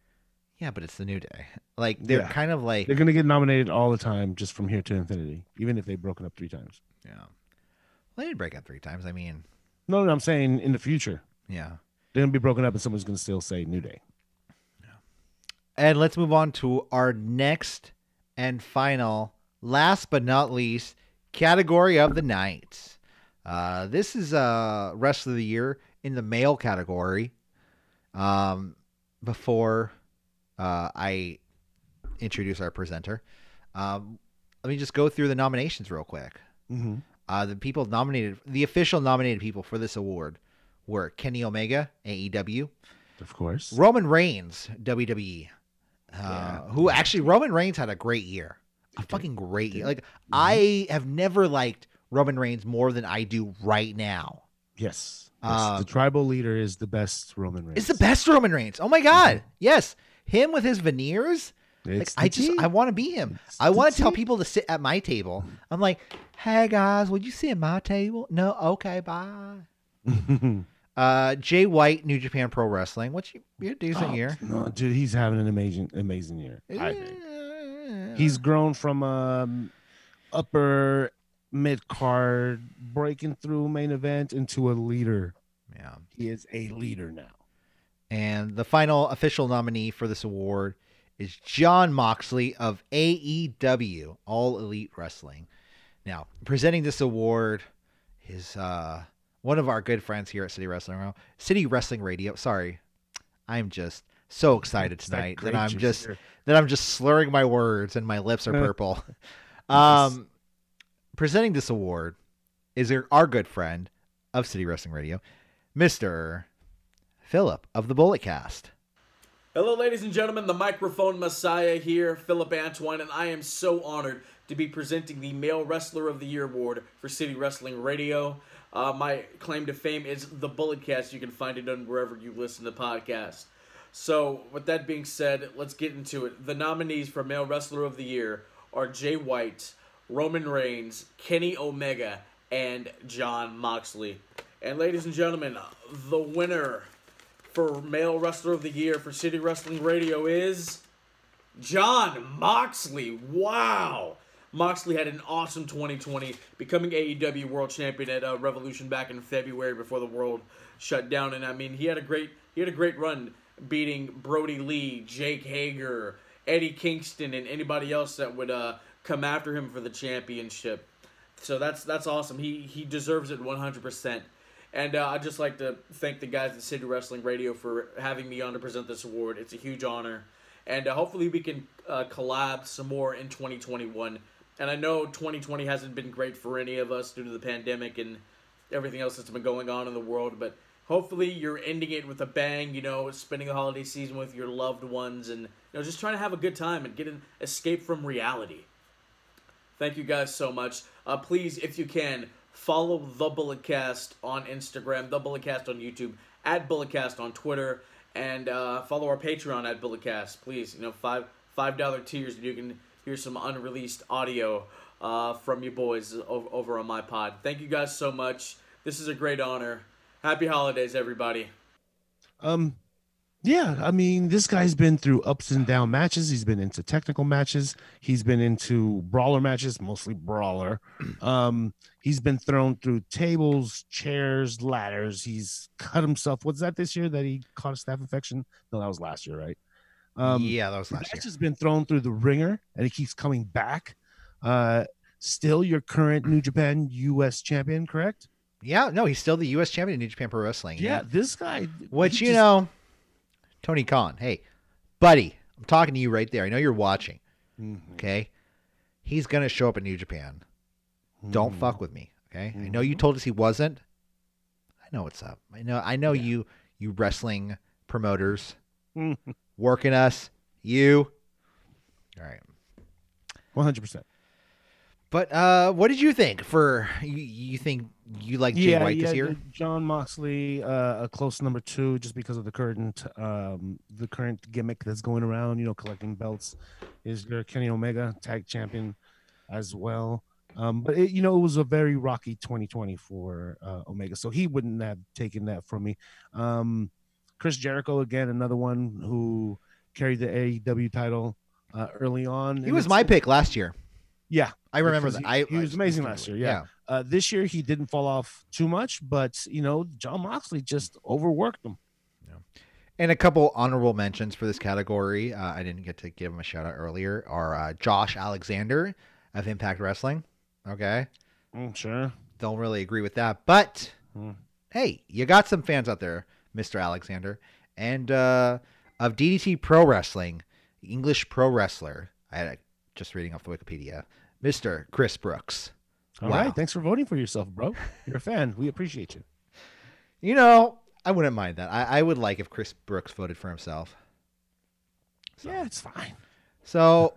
yeah but it's the new day like they're Yeah. kind of like they're gonna get nominated all the time just from here to infinity, even if they've broken up three times. yeah well, they didn't break up three times i mean No, no, I'm saying in the future. yeah They're gonna be broken up and someone's gonna still say New Day. Yeah. And let's move on to our next and final, last but not least, category of the night. Uh, this is uh, rest of the year in the male category. Um, before uh, I introduce our presenter, um, let me just go through the nominations real quick. Mm-hmm. Uh, the people nominated, the official nominated people for this award were Kenny Omega, AEW, Of course. Roman Reigns, WWE, uh, Yeah. who actually Roman Reigns had a great year, a fucking great year. Like I have never liked Roman Reigns more than I do right now. Yes. Yes, Um, the tribal leader is the best Roman Reigns. It's the best Roman Reigns. Oh my god, yes, him with his veneers. Like I just tea. I want to be him. It's I want to tell people to sit at my table. I'm like, hey guys, would you sit at my table? No, okay, bye. Uh, Jay White, New Japan Pro Wrestling. What's your, your decent Oh, year? No, dude, he's having an amazing, amazing year. I think. He's grown from um, upper mid card, breaking through main event into a leader. yeah. He is a leader now. And the final official nominee for this award is Jon Moxley of AEW, All Elite Wrestling. Now, presenting this award is uh, one of our good friends here at City Wrestling Radio. City Wrestling Radio. Sorry, I'm just so excited It's that tonight that, I'm just here. that I'm just slurring my words and my lips are purple. um, presenting this award is our- our good friend of City Wrestling Radio, Mister Philip of the Bullet Cast. Hello, ladies and gentlemen, the microphone messiah here, Philip Antoine, and I am so honored to be presenting the Male Wrestler of the Year award for City Wrestling Radio. Uh, my claim to fame is the Bullet Cast. You can find it on wherever you listen to podcasts. So, with that being said, let's get into it. The nominees for Male Wrestler of the Year are Jay White, Roman Reigns, Kenny Omega, and Jon Moxley. And, ladies and gentlemen, the winner for Male Wrestler of the Year for City Wrestling Radio is Jon Moxley. Wow. Moxley had an awesome 2020, becoming AEW World Champion at uh, Revolution back in February before the world shut down. And I mean, he had a great he had a great run, beating Brodie Lee, Jake Hager, Eddie Kingston, and anybody else that would uh, come after him for the championship. So that's that's awesome. He he deserves it 100%. And uh, I'd just like to thank the guys at City Wrestling Radio for having me on to present this award. It's a huge honor. And uh, hopefully we can uh, collab some more in 2021. And I know 2020 hasn't been great for any of us due to the pandemic and everything else that's been going on in the world. But hopefully you're ending it with a bang, you know, spending the holiday season with your loved ones and, you know, just trying to have a good time and get an escape from reality. Thank you guys so much. Uh, please, if you can, follow the Bulletcast on Instagram, the Bulletcast on YouTube, at Bulletcast on Twitter, and uh, follow our Patreon at Bulletcast. Please, you know, five five dollar tiers, and you can hear some unreleased audio uh, from you boys over, over on my pod. Thank you guys so much. This is a great honor. Happy holidays, everybody. Um, yeah, I mean, this guy's been through ups and down matches. He's been into technical matches. He's been into brawler matches, mostly brawler. Um, he's been thrown through tables, chairs, ladders. He's cut himself. Was that this year that he caught a staph infection? No, that was last year, right? Um, yeah, that was last Match year. has been thrown through the ringer, and he keeps coming back. Uh, still your current New Japan U.S. champion, correct? Yeah, no, he's still the U.S. champion in New Japan Pro Wrestling. Yeah, this guy. Which you just- know, Tony Khan. Hey, buddy, I'm talking to you right there. I know you're watching. Mhm. Okay, he's gonna show up in New Japan. Don't Mhm. fuck with me. Okay, I know you told us he wasn't. I know what's up. I know. I know you. You wrestling promoters working us. You. All right. One hundred percent. But uh, what did you think? For you, you think you like Jay Yeah, White yeah. this year? Jon Moxley, uh, a close number two, just because of the current, um, the current gimmick that's going around. You know, collecting belts. Is there Kenny Omega tag champion as well? Um, but it, you know, it was a very rocky 2020 for uh, Omega, so he wouldn't have taken that from me. Um, Chris Jericho again, another one who carried the AEW title uh, early on. He was my pick last year. Yeah, I remember that. he- I, he was just amazing last year, it. yeah. Uh, this year he didn't fall off too much, but you know, Jon Moxley just overworked him. And a couple honorable mentions for this category. Uh, I didn't get to give him a shout out earlier. Are uh, Josh Alexander of Impact Wrestling. Okay, Mm, sure. don't really agree with that, but Hmm. hey, you got some fans out there, Mister Alexander, and uh, of DDT Pro Wrestling, English pro wrestler. I had just reading off the Wikipedia. Mr. Chris Brooks. All Wow. right, thanks for voting for yourself, bro. You're a fan. We appreciate you. You know, I wouldn't mind that. I, I would like if Chris Brooks voted for himself. So- Yeah, it's fine. So,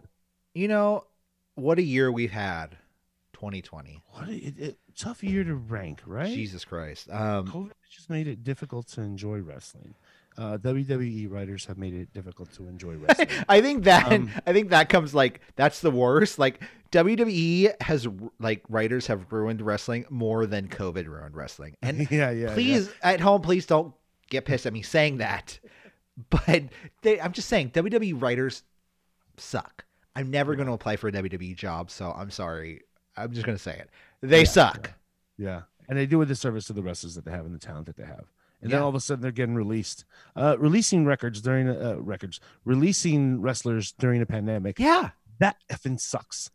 you know, what a year we've had 2020. What a, it, it, tough year to rank, right? Jesus Christ. Um, COVID just made it difficult to enjoy wrestling. Uh, WWE writers have made it difficult to enjoy wrestling. I think that Um, I think that comes like that's the worst. Like WWE has like writers have ruined wrestling more than COVID ruined wrestling. And yeah, yeah. please at home, please don't get pissed at me saying that. But they, I'm just saying WWE writers suck. I'm never going to apply for a WWE job, so I'm sorry. I'm just going to say it. They Yeah, suck. Yeah. yeah. And they do a disservice to the wrestlers that they have and the talent that they have. And then Yeah. all of a sudden they're getting released, uh, releasing records during uh, records, releasing wrestlers during a pandemic. Yeah. That effing sucks.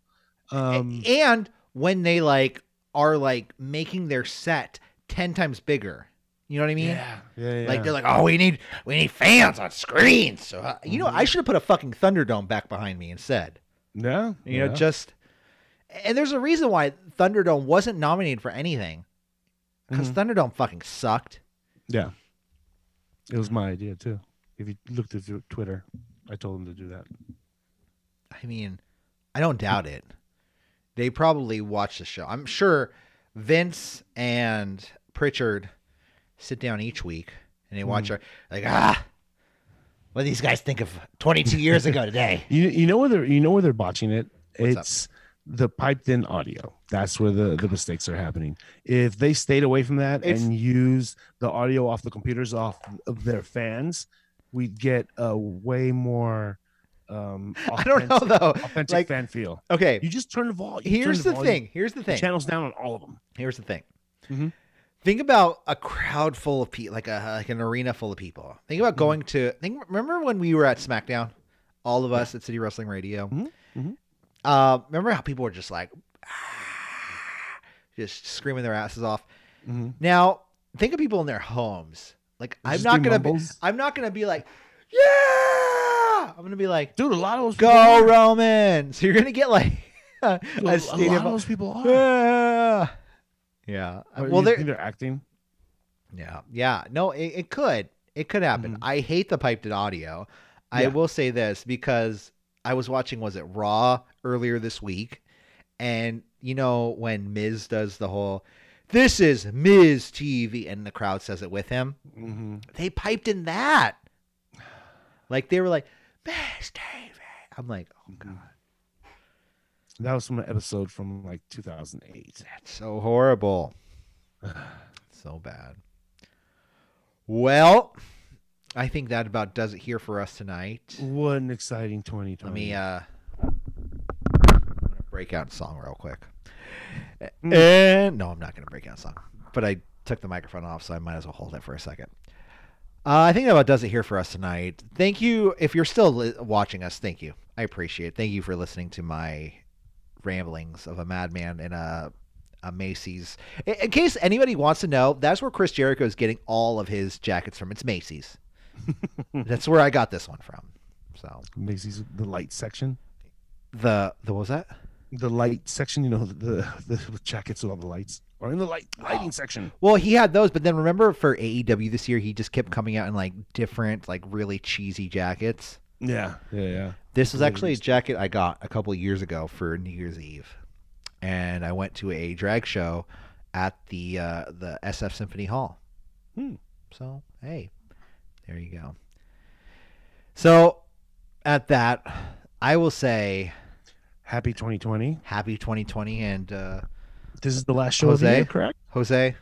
Um, and when they like are like making their set 10 times bigger. You know what I mean? yeah, yeah, yeah. Like they're like, "Oh, we need we need fans on screens." So, uh, you know, I should have put a fucking Thunderdome back behind me instead. yeah, You yeah. know, just and there's a reason why Thunderdome wasn't nominated for anything because Mhm. Thunderdome fucking sucked. Yeah. It was my idea too. If you looked at Twitter, I told them to do that. I mean, I don't doubt it. They probably watch the show. I'm sure Vince and Prichard sit down each week and they Hmm. watch our like ah. What do these guys think of 22 years ago today? You you know where they're you know where they're botching it. What's up? The piped in audio. That's where the the mistakes are happening. If they stayed away from that It's- and used the audio off the computers off of their fans, we'd get a way more. Um, I don't know though. Authentic Like, fan feel. okay, You just turn the volume. here's the thing. Here's the thing. Channels down on all of them. Here's the thing. Mhm. Think about a crowd full of people, like a like an arena full of people. Think about going to. Think. Remember when we were at SmackDown, all of us at City Wrestling Radio. Mhm, mhm. Uh, remember how people were just like, "Ah," just screaming their asses off. Mhm. Now think of people in their homes. Like I'm Just not gonna be. I'm not gonna be like, yeah. I'm gonna be like, Dude, a lot of those people go are. Roman. So you're gonna get like a, Dude, a, a lot of those people are. Yeah. Yeah. Or well, they're think they're acting. yeah, yeah. No, it, it could. It could happen. Mhm. I hate the piped in audio. I will say this because I was watching was it Raw earlier this week, and you know when Miz does the whole, "This is Miz TV," and the crowd says it with him. Mm-hmm. They piped in that, like they were like, "Miz TV." I'm like, oh god, That was from an episode from like 2008. that's so horrible, so bad. Well, I think that about does it here for us tonight. What an exciting 2020. Let me uh break out a song real quick. And no, I'm not gonna break out a song. But I took the microphone off, so I might as well hold it for a second. Uh, I think that about does it here for us tonight. Thank you. If you're still li- watching us, thank you. I appreciate it. Thank you for listening to my ramblings of a madman in a, a Macy's. In, in case anybody wants to know, that's where Chris Jericho is getting all of his jackets from. It's Macy's. that's where I got this one from. So Macy's the light section. the the what was that? The light section, you know, the the, the jackets with all the lights, or in the light Oh. lighting section. Well, he had those, but then remember for AEW this year, he just kept coming out in like different, like really cheesy jackets. Yeah, yeah, yeah. This was actually a jacket I got a couple of years ago for New Year's Eve, and I went to a drag show at the uh, the SF Symphony Hall. Hmm. So hey, there you go. So at that, I will say Happy 2020. happy 2020 and uh, This is the last show of the Jose? year, correct? Jose,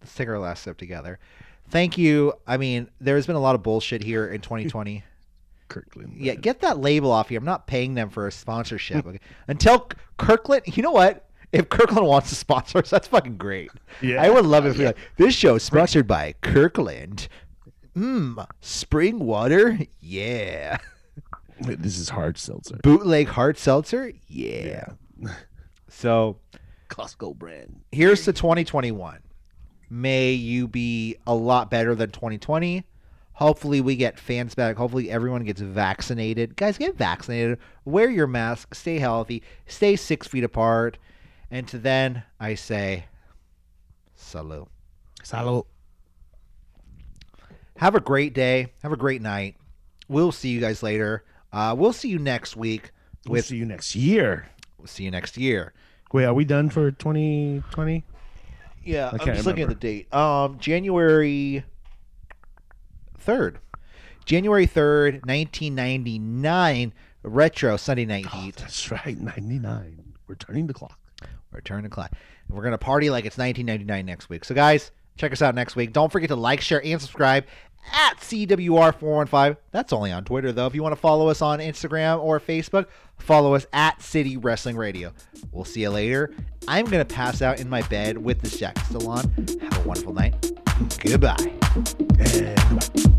let's take our last step together. Thank you. I mean, there's been a lot of bullshit here in 2020. Kirkland. yeah, get that label off here. I'm not paying them for a sponsorship. Okay? Until Kirkland, you know what? If Kirkland wants to sponsor us, that's fucking great. Yeah. I would love it if we like this show is sponsored by Kirkland. Mmm, spring water? Yeah. This is hard seltzer. Bootleg hard seltzer? Yeah. So Costco brand. here's to 2021. May you be a lot better than 2020. Hopefully, we get fans back. Hopefully, everyone gets vaccinated. Guys, get vaccinated. Wear your mask. Stay healthy. Stay six feet apart. And to then, I say, salut. Salud. Have a great day. Have a great night. We'll see you guys later. Uh, we'll see you next week. We'll see you next year. we'll see you next year. Wait, are we done for 2020? Yeah, I'm can't just looking at the date. Um, January third, January third, nineteen ninety nine. Retro Sunday Night Oh, Heat. that's right. 99. We're turning the clock. We're turning the clock. We're gonna party like it's 1999 next week. So guys, check us out next week. Don't forget to like, share, and subscribe at CWR415. That's only on Twitter though. If you want to follow us on Instagram or Facebook, follow us at City Wrestling Radio. We'll see you later. I'm gonna pass out in my bed with the jacket still on. Have a wonderful night. Goodbye. Goodbye.